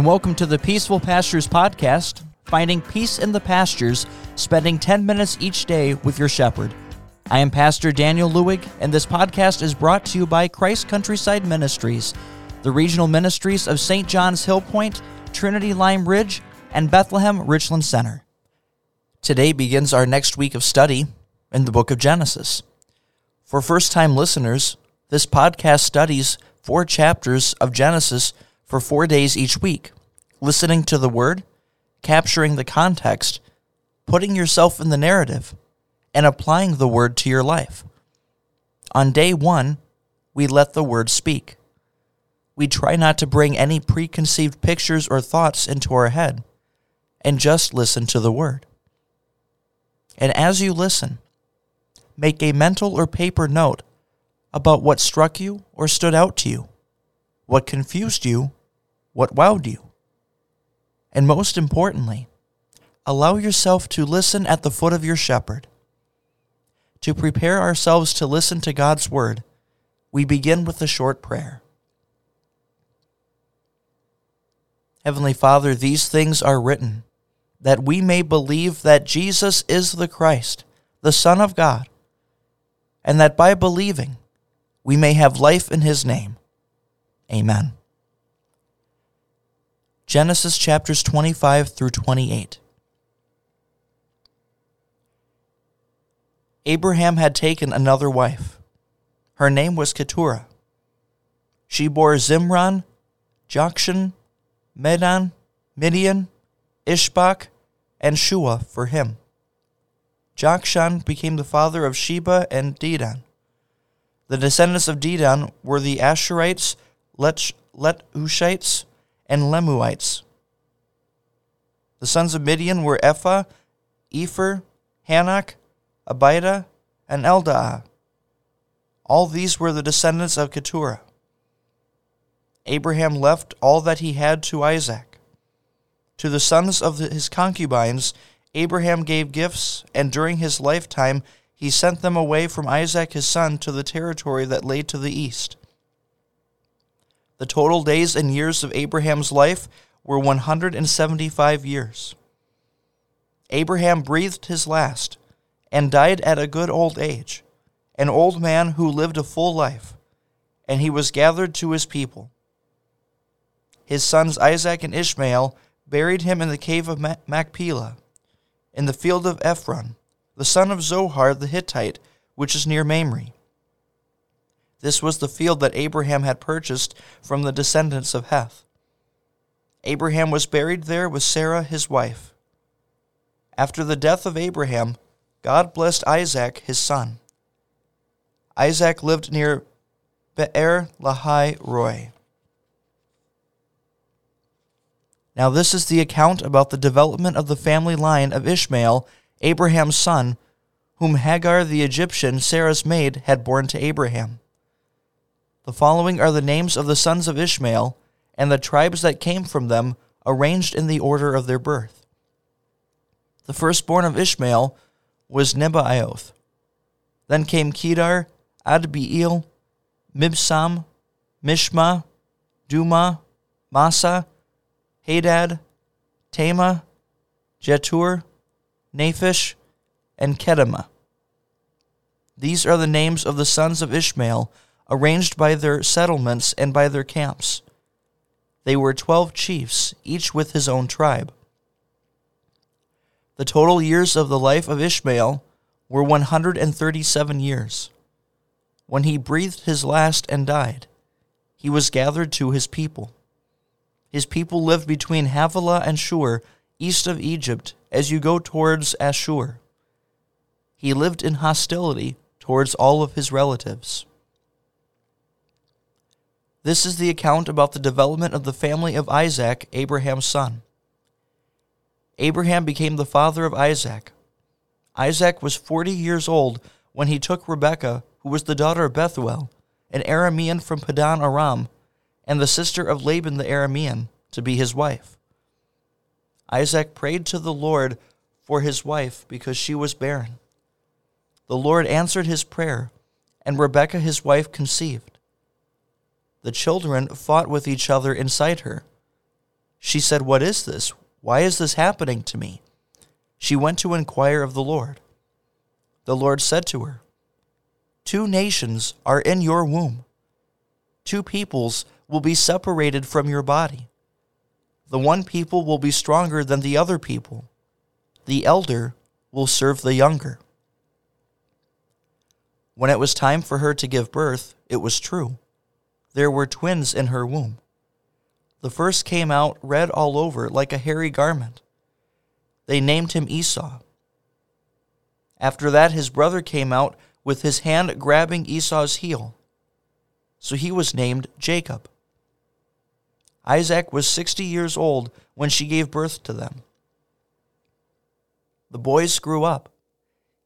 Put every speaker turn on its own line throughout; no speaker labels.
and welcome to the Peaceful Pastures Podcast, finding peace in the pastures, spending 10 minutes each day with your shepherd. I am Pastor Daniel Lewig, and this podcast is brought to you by Christ Countryside Ministries, the regional ministries of St. John's Hillpoint, Trinity Lime Ridge, and Bethlehem Richland Center. Today begins our next week of study in the book of Genesis. For first time listeners, this podcast studies four chapters of Genesis for four days each week, listening to the word, capturing the context, putting yourself in the narrative, and applying the word to your life. On day one, we let the word speak. We try not to bring any preconceived pictures or thoughts into our head and just listen to the word. And as you listen, make a mental or paper note about what struck you or stood out to you, what confused you, what wowed you. And most importantly, allow yourself to listen at the foot of your shepherd. To prepare ourselves to listen to God's word, we begin with a short prayer. Heavenly Father, these things are written that we may believe that Jesus is the Christ, the Son of God, and that by believing we may have life in his name. Amen. Genesis chapters 25 through 28. Abraham had taken another wife. Her name was Keturah. She bore Zimran, Jokshan, Medan, Midian, Ishbak, and Shua for him. Jokshan became the father of Sheba and Dedan. The descendants of Dedan were the Ashurites, Let- Letushites, and Leummites. The sons of Midian were Ephah, Epher, Hanok, Abida, and Eldaah. All these were the descendants of Keturah. Abraham left all that he had to Isaac. To the sons of his concubines, Abraham gave gifts, and during his lifetime he sent them away from Isaac his son to the territory that lay to the east. The total days and years of Abraham's life were 175 years. Abraham breathed his last and died at a good old age, an old man who lived a full life, and he was gathered to his people. His sons Isaac and Ishmael buried him in the cave of Machpelah, in the field of Ephron, the son of Zohar the Hittite, which is near Mamre. This was the field that Abraham had purchased from the descendants of Heth. Abraham was buried there with Sarah his wife. After the death of Abraham, God blessed Isaac his son. Isaac lived near Be'er Lahai Roi. Now, this is the account about the development of the family line of Ishmael, Abraham's son, whom Hagar the Egyptian, Sarah's maid, had borne to Abraham. The following are the names of the sons of Ishmael and the tribes that came from them, arranged in the order of their birth. The firstborn of Ishmael was Nebaioth. Then came Kedar, Adbeel, Mibsam, Mishma, Dumah, Massa, Hadad, Tema, Jetur, Naphish, and Kedemah. These are the names of the sons of Ishmael arranged by their settlements and by their camps. They were twelve chiefs, each with his own tribe. The total years of the life of Ishmael were 137 years. When he breathed his last and died, he was gathered to his people. His people lived between Havilah and Shur, east of Egypt, as you go towards Ashur. He lived in hostility towards all of his relatives. This is the account about the development of the family of Isaac, Abraham's son. Abraham became the father of Isaac. Isaac was 40 years old when he took Rebekah, who was the daughter of Bethuel, an Aramean from Paddan Aram, and the sister of Laban the Aramean, to be his wife. Isaac prayed to the Lord for his wife because she was barren. The Lord answered his prayer, and Rebekah his wife conceived. The children fought with each other inside her. She said, What is this? Why is this happening to me? She went to inquire of the Lord. The Lord said to her, Two nations are in your womb, two peoples will be separated from your body. The one people will be stronger than the other people, the elder will serve the younger. When it was time for her to give birth, it was true. There were twins in her womb. The first came out red all over like a hairy garment. They named him Esau. After that, his brother came out with his hand grabbing Esau's heel. So he was named Jacob. Isaac was 60 years old when she gave birth to them. The boys grew up.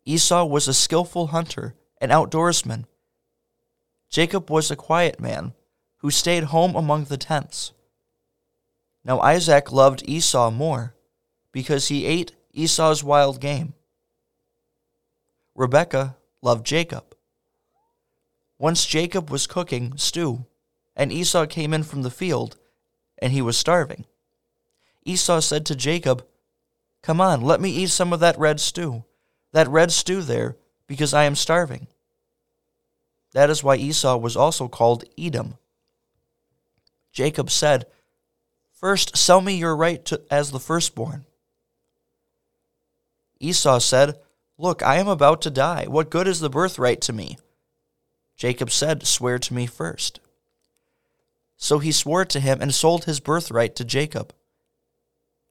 Esau was a skillful hunter, an outdoorsman. Jacob was a quiet man who stayed home among the tents. Now Isaac loved Esau more because he ate Esau's wild game. Rebekah loved Jacob. Once Jacob was cooking stew, and Esau came in from the field, and he was starving. Esau said to Jacob, Come on, let me eat some of that red stew, that red stew there, because I am starving. That is why Esau was also called Edom. Jacob said, First, sell me your right to, as the firstborn. Esau said, Look, I am about to die. What good is the birthright to me? Jacob said, Swear to me first. So he swore to him and sold his birthright to Jacob.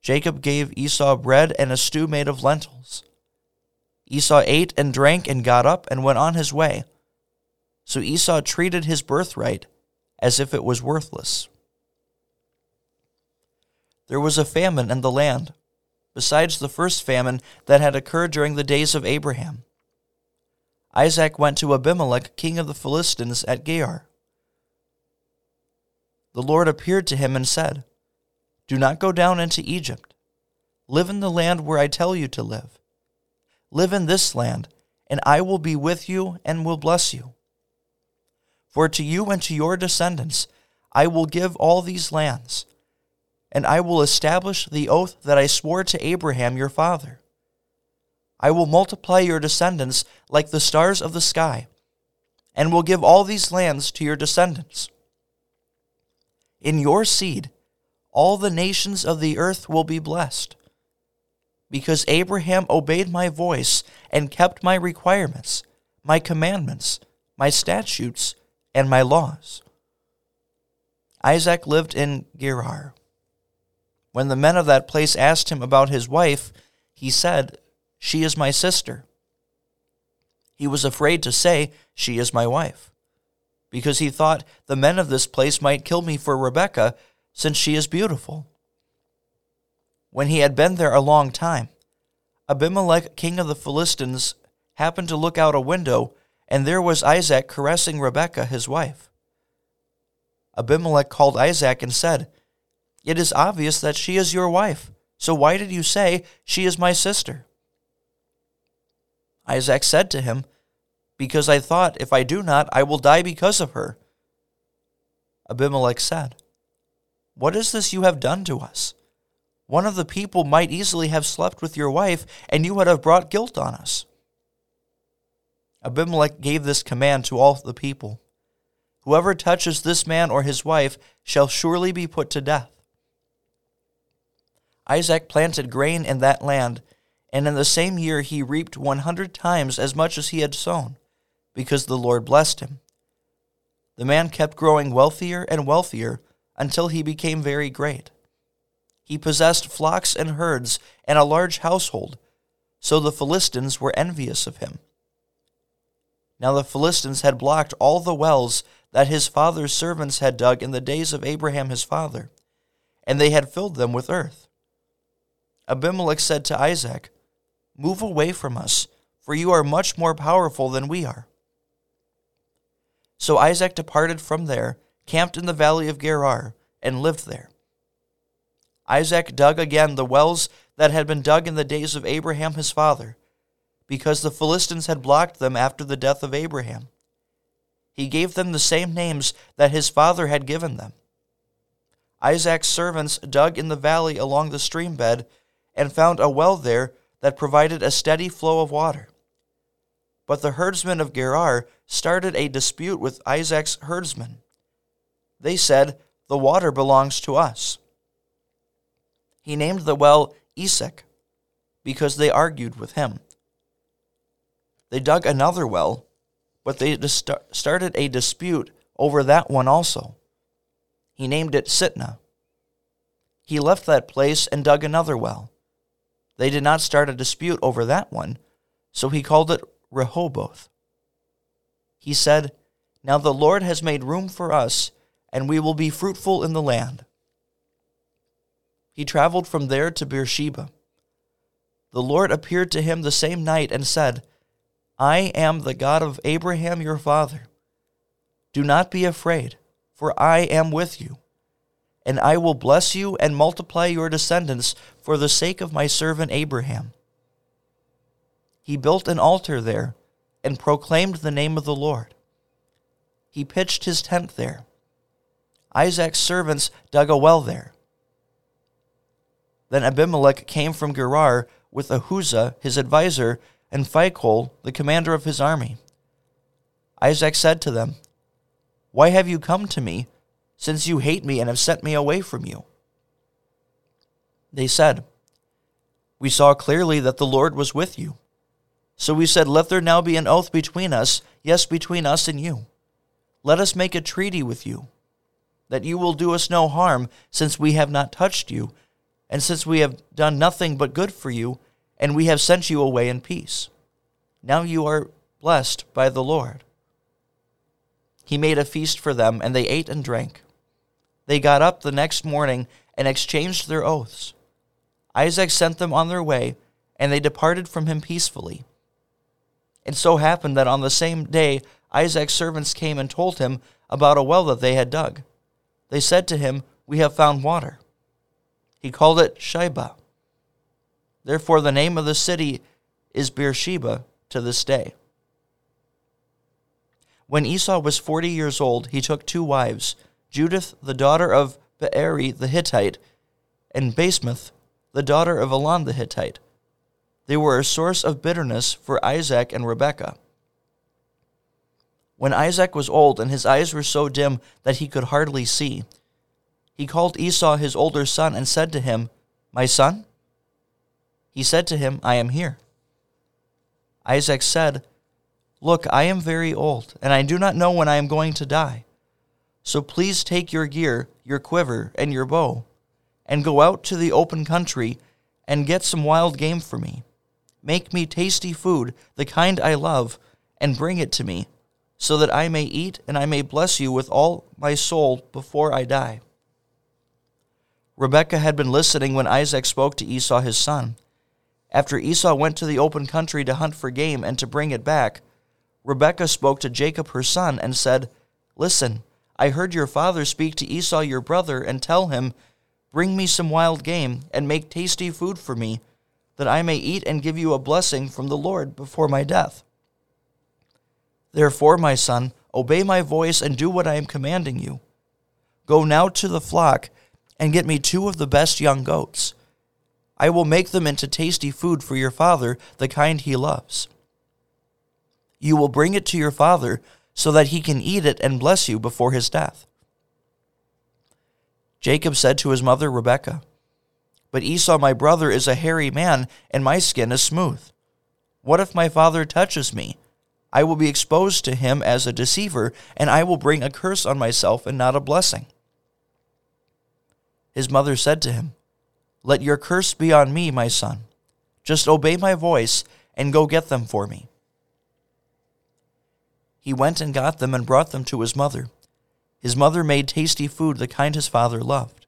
Jacob gave Esau bread and a stew made of lentils. Esau ate and drank and got up and went on his way. So Esau treated his birthright as if it was worthless there was a famine in the land, besides the first famine that had occurred during the days of Abraham. Isaac went to Abimelech, king of the Philistines, at Gerar. The Lord appeared to him and said, Do not go down into Egypt. Live in the land where I tell you to live. Live in this land, and I will be with you and will bless you. For to you and to your descendants I will give all these lands and I will establish the oath that I swore to Abraham your father. I will multiply your descendants like the stars of the sky, and will give all these lands to your descendants. In your seed, all the nations of the earth will be blessed. Because Abraham obeyed my voice and kept my requirements, my commandments, my statutes, and my laws. Isaac lived in Gerar. When the men of that place asked him about his wife, he said, She is my sister. He was afraid to say, She is my wife, because he thought the men of this place might kill me for Rebekah, since she is beautiful. When he had been there a long time, Abimelech, king of the Philistines, happened to look out a window, and there was Isaac caressing Rebekah, his wife. Abimelech called Isaac and said, it is obvious that she is your wife. So why did you say, She is my sister? Isaac said to him, Because I thought, if I do not, I will die because of her. Abimelech said, What is this you have done to us? One of the people might easily have slept with your wife, and you would have brought guilt on us. Abimelech gave this command to all the people Whoever touches this man or his wife shall surely be put to death. Isaac planted grain in that land, and in the same year he reaped one hundred times as much as he had sown, because the Lord blessed him. The man kept growing wealthier and wealthier until he became very great. He possessed flocks and herds and a large household, so the Philistines were envious of him. Now the Philistines had blocked all the wells that his father's servants had dug in the days of Abraham his father, and they had filled them with earth. Abimelech said to Isaac, Move away from us, for you are much more powerful than we are. So Isaac departed from there, camped in the valley of Gerar, and lived there. Isaac dug again the wells that had been dug in the days of Abraham his father, because the Philistines had blocked them after the death of Abraham. He gave them the same names that his father had given them. Isaac's servants dug in the valley along the stream bed and found a well there that provided a steady flow of water. But the herdsmen of Gerar started a dispute with Isaac's herdsmen. They said, The water belongs to us. He named the well Esek because they argued with him. They dug another well, but they started a dispute over that one also. He named it Sitnah. He left that place and dug another well. They did not start a dispute over that one, so he called it Rehoboth. He said, Now the Lord has made room for us, and we will be fruitful in the land. He traveled from there to Beersheba. The Lord appeared to him the same night and said, I am the God of Abraham your father. Do not be afraid, for I am with you. And I will bless you and multiply your descendants for the sake of my servant Abraham. He built an altar there and proclaimed the name of the Lord. He pitched his tent there. Isaac's servants dug a well there. Then Abimelech came from Gerar with Ahuzzath, his adviser, and Phicol, the commander of his army. Isaac said to them, why have you come to me, since you hate me and have sent me away from you? They said, We saw clearly that the Lord was with you. So we said, Let there now be an oath between us, yes, between us and you. Let us make a treaty with you, that you will do us no harm, since we have not touched you, and since we have done nothing but good for you, and we have sent you away in peace. Now you are blessed by the Lord. He made a feast for them, and they ate and drank. They got up the next morning and exchanged their oaths. Isaac sent them on their way, and they departed from him peacefully. It so happened that on the same day Isaac's servants came and told him about a well that they had dug. They said to him, We have found water. He called it Shibah. Therefore, the name of the city is Beersheba to this day. When Esau was forty years old, he took two wives, Judith, the daughter of Beeri the Hittite, and Basemath, the daughter of Elon the Hittite. They were a source of bitterness for Isaac and Rebekah. When Isaac was old and his eyes were so dim that he could hardly see, he called Esau his older son and said to him, My son? He said to him, I am here. Isaac said, Look, I am very old, and I do not know when I am going to die. So please take your gear, your quiver, and your bow, and go out to the open country and get some wild game for me. Make me tasty food, the kind I love, and bring it to me, so that I may eat and I may bless you with all my soul before I die. Rebekah had been listening when Isaac spoke to Esau his son. After Esau went to the open country to hunt for game and to bring it back, Rebekah spoke to Jacob her son and said, Listen, I heard your father speak to Esau your brother and tell him, Bring me some wild game and make tasty food for me, that I may eat and give you a blessing from the Lord before my death. Therefore, my son, obey my voice and do what I am commanding you. Go now to the flock and get me two of the best young goats. I will make them into tasty food for your father, the kind he loves you will bring it to your father so that he can eat it and bless you before his death. Jacob said to his mother Rebekah, But Esau my brother is a hairy man, and my skin is smooth. What if my father touches me? I will be exposed to him as a deceiver, and I will bring a curse on myself and not a blessing. His mother said to him, Let your curse be on me, my son. Just obey my voice and go get them for me he went and got them and brought them to his mother. His mother made tasty food, the kind his father loved.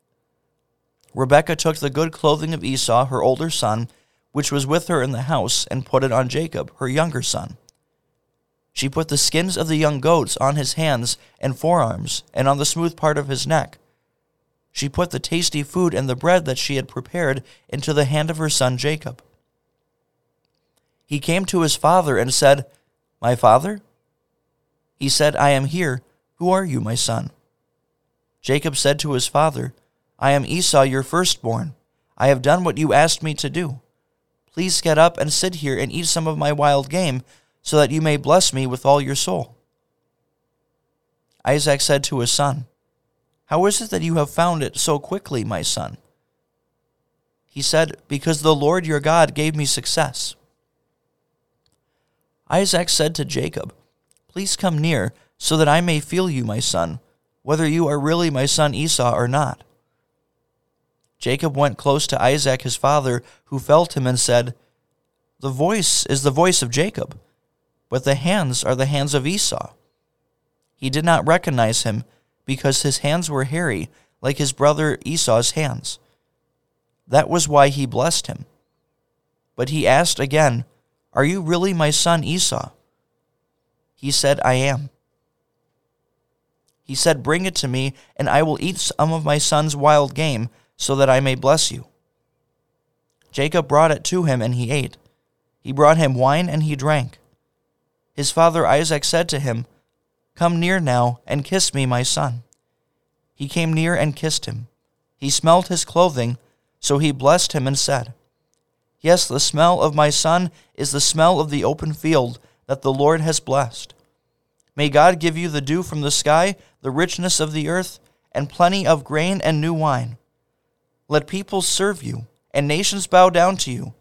Rebekah took the good clothing of Esau, her older son, which was with her in the house, and put it on Jacob, her younger son. She put the skins of the young goats on his hands and forearms, and on the smooth part of his neck. She put the tasty food and the bread that she had prepared into the hand of her son Jacob. He came to his father and said, My father? He said, I am here. Who are you, my son? Jacob said to his father, I am Esau, your firstborn. I have done what you asked me to do. Please get up and sit here and eat some of my wild game, so that you may bless me with all your soul. Isaac said to his son, How is it that you have found it so quickly, my son? He said, Because the Lord your God gave me success. Isaac said to Jacob, Please come near, so that I may feel you, my son, whether you are really my son Esau or not. Jacob went close to Isaac his father, who felt him and said, The voice is the voice of Jacob, but the hands are the hands of Esau. He did not recognize him, because his hands were hairy, like his brother Esau's hands. That was why he blessed him. But he asked again, Are you really my son Esau? He said, I am. He said, Bring it to me, and I will eat some of my son's wild game, so that I may bless you. Jacob brought it to him, and he ate. He brought him wine, and he drank. His father Isaac said to him, Come near now, and kiss me, my son. He came near and kissed him. He smelled his clothing, so he blessed him and said, Yes, the smell of my son is the smell of the open field that the Lord has blessed. May God give you the dew from the sky, the richness of the earth, and plenty of grain and new wine. Let peoples serve you, and nations bow down to you.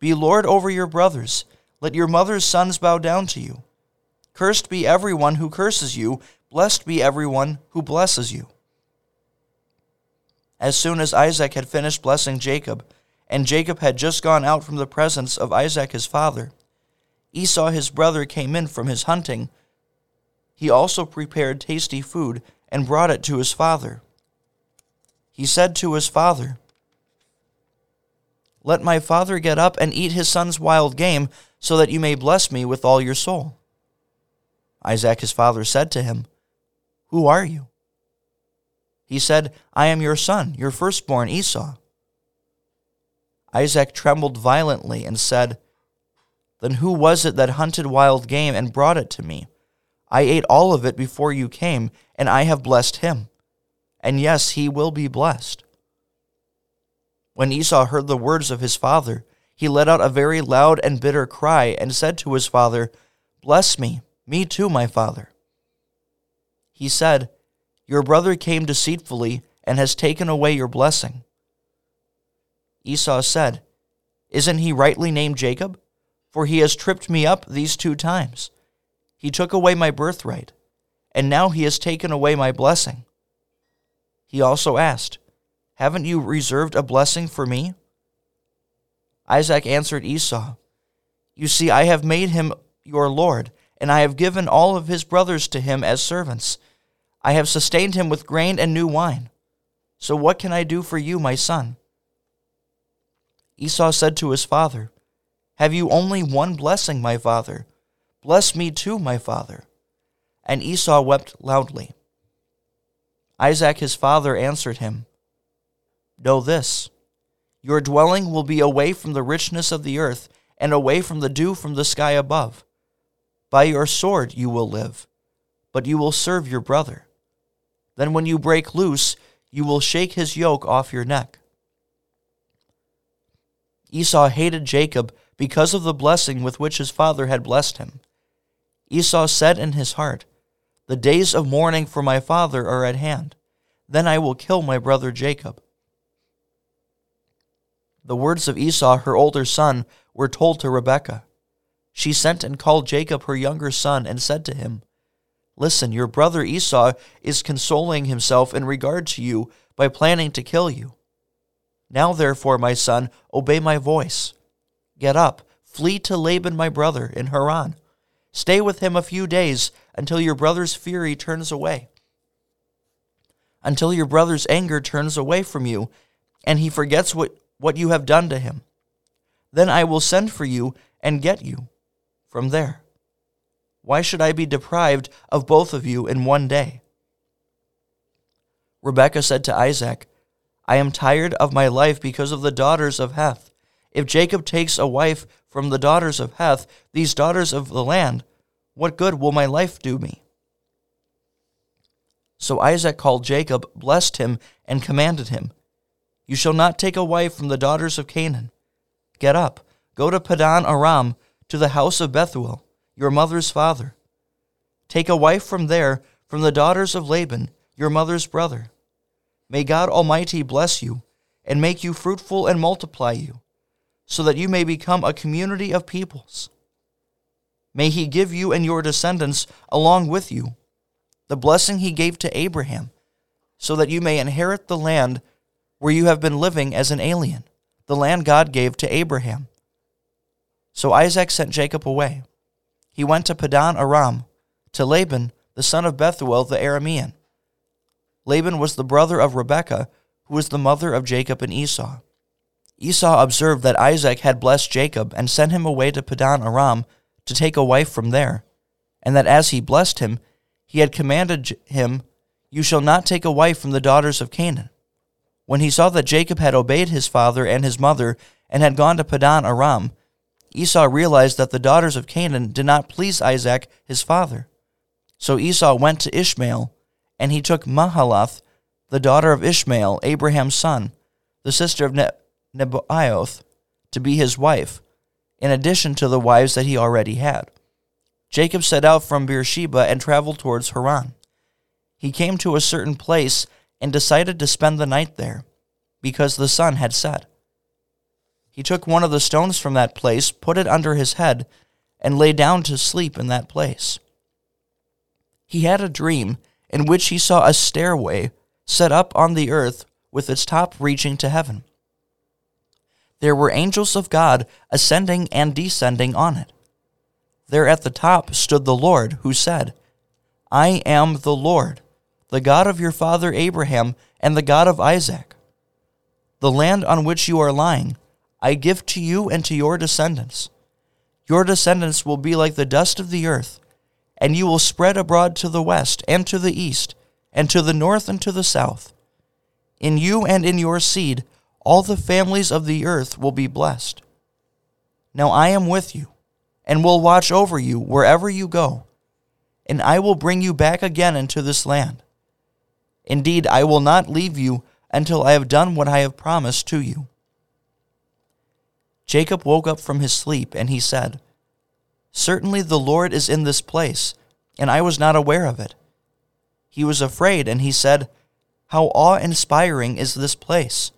Be Lord over your brothers. Let your mother's sons bow down to you. Cursed be everyone who curses you, blessed be everyone who blesses you. As soon as Isaac had finished blessing Jacob, and Jacob had just gone out from the presence of Isaac his father, Esau his brother came in from his hunting. He also prepared tasty food and brought it to his father. He said to his father, Let my father get up and eat his son's wild game, so that you may bless me with all your soul. Isaac his father said to him, Who are you? He said, I am your son, your firstborn Esau. Isaac trembled violently and said, Then who was it that hunted wild game and brought it to me? I ate all of it before you came, and I have blessed him. And yes, he will be blessed. When Esau heard the words of his father, he let out a very loud and bitter cry and said to his father, Bless me, me too, my father. He said, Your brother came deceitfully and has taken away your blessing. Esau said, Isn't he rightly named Jacob? For he has tripped me up these two times. He took away my birthright, and now he has taken away my blessing. He also asked, Haven't you reserved a blessing for me? Isaac answered Esau, You see, I have made him your Lord, and I have given all of his brothers to him as servants. I have sustained him with grain and new wine. So what can I do for you, my son? Esau said to his father, Have you only one blessing, my father? Bless me too, my father. And Esau wept loudly. Isaac his father answered him, Know this your dwelling will be away from the richness of the earth, and away from the dew from the sky above. By your sword you will live, but you will serve your brother. Then when you break loose, you will shake his yoke off your neck. Esau hated Jacob because of the blessing with which his father had blessed him. Esau said in his heart, The days of mourning for my father are at hand. Then I will kill my brother Jacob. The words of Esau, her older son, were told to Rebekah. She sent and called Jacob, her younger son, and said to him, Listen, your brother Esau is consoling himself in regard to you by planning to kill you. Now, therefore, my son, obey my voice. Get up, flee to Laban my brother in Haran Stay with him a few days until your brother's fury turns away, until your brother's anger turns away from you, and he forgets what, what you have done to him. Then I will send for you and get you from there. Why should I be deprived of both of you in one day? Rebekah said to Isaac, I am tired of my life because of the daughters of Heth. If Jacob takes a wife from the daughters of Heth, these daughters of the land, what good will my life do me? So Isaac called Jacob, blessed him, and commanded him, You shall not take a wife from the daughters of Canaan. Get up, go to Paddan Aram, to the house of Bethuel, your mother's father. Take a wife from there, from the daughters of Laban, your mother's brother. May God Almighty bless you, and make you fruitful and multiply you, so that you may become a community of peoples. May he give you and your descendants along with you the blessing he gave to Abraham, so that you may inherit the land where you have been living as an alien, the land God gave to Abraham. So Isaac sent Jacob away. He went to Paddan Aram, to Laban, the son of Bethuel the Aramean. Laban was the brother of Rebekah, who was the mother of Jacob and Esau. Esau observed that Isaac had blessed Jacob and sent him away to Paddan Aram to take a wife from there, and that as he blessed him, he had commanded him, You shall not take a wife from the daughters of Canaan. When he saw that Jacob had obeyed his father and his mother and had gone to Paddan Aram, Esau realized that the daughters of Canaan did not please Isaac his father. So Esau went to Ishmael, and he took Mahalath, the daughter of Ishmael, Abraham's son, the sister of ne- Nebaioth, to be his wife, in addition to the wives that he already had. Jacob set out from Beersheba and traveled towards Haran. He came to a certain place and decided to spend the night there, because the sun had set. He took one of the stones from that place, put it under his head, and lay down to sleep in that place. He had a dream in which he saw a stairway set up on the earth with its top reaching to heaven. There were angels of God ascending and descending on it. There at the top stood the Lord, who said, I am the Lord, the God of your father Abraham and the God of Isaac. The land on which you are lying, I give to you and to your descendants. Your descendants will be like the dust of the earth, and you will spread abroad to the west and to the east, and to the north and to the south. In you and in your seed, all the families of the earth will be blessed. Now I am with you and will watch over you wherever you go, and I will bring you back again into this land. Indeed, I will not leave you until I have done what I have promised to you. Jacob woke up from his sleep, and he said, Certainly the Lord is in this place, and I was not aware of it. He was afraid, and he said, How awe inspiring is this place!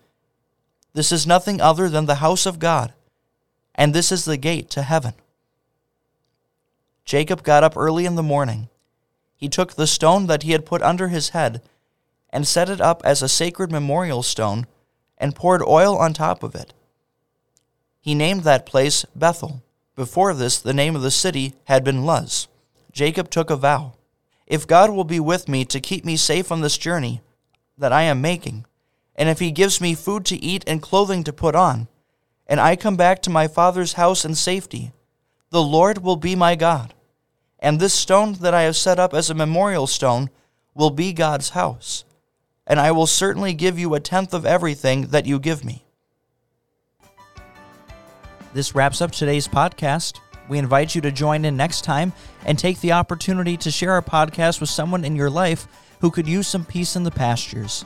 This is nothing other than the house of God, and this is the gate to heaven. Jacob got up early in the morning. He took the stone that he had put under his head and set it up as a sacred memorial stone and poured oil on top of it. He named that place Bethel. Before this, the name of the city had been Luz. Jacob took a vow If God will be with me to keep me safe on this journey that I am making, and if he gives me food to eat and clothing to put on, and I come back to my father's house in safety, the Lord will be my God, and this stone that I have set up as a memorial stone will be God's house, and I will certainly give you a tenth of everything that you give me. This wraps up today's podcast. We invite you to join in next time and take the opportunity to share our podcast with someone in your life who could use some peace in the pastures.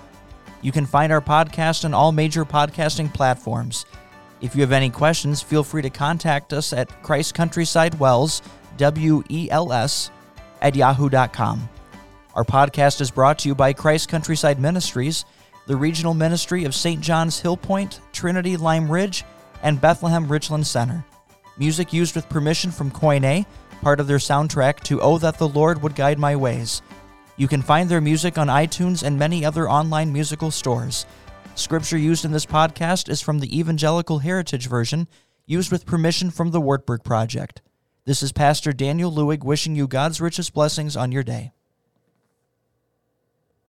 You can find our podcast on all major podcasting platforms. If you have any questions, feel free to contact us at Christ Countryside WELS, W E L S, at yahoo.com. Our podcast is brought to you by Christ Countryside Ministries, the regional ministry of St. John's Hillpoint, Trinity Lime Ridge, and Bethlehem Richland Center. Music used with permission from Koine, part of their soundtrack to Oh That the Lord Would Guide My Ways. You can find their music on iTunes and many other online musical stores. Scripture used in this podcast is from the Evangelical Heritage Version, used with permission from the Wartburg Project. This is Pastor Daniel Lewig wishing you God's richest blessings on your day.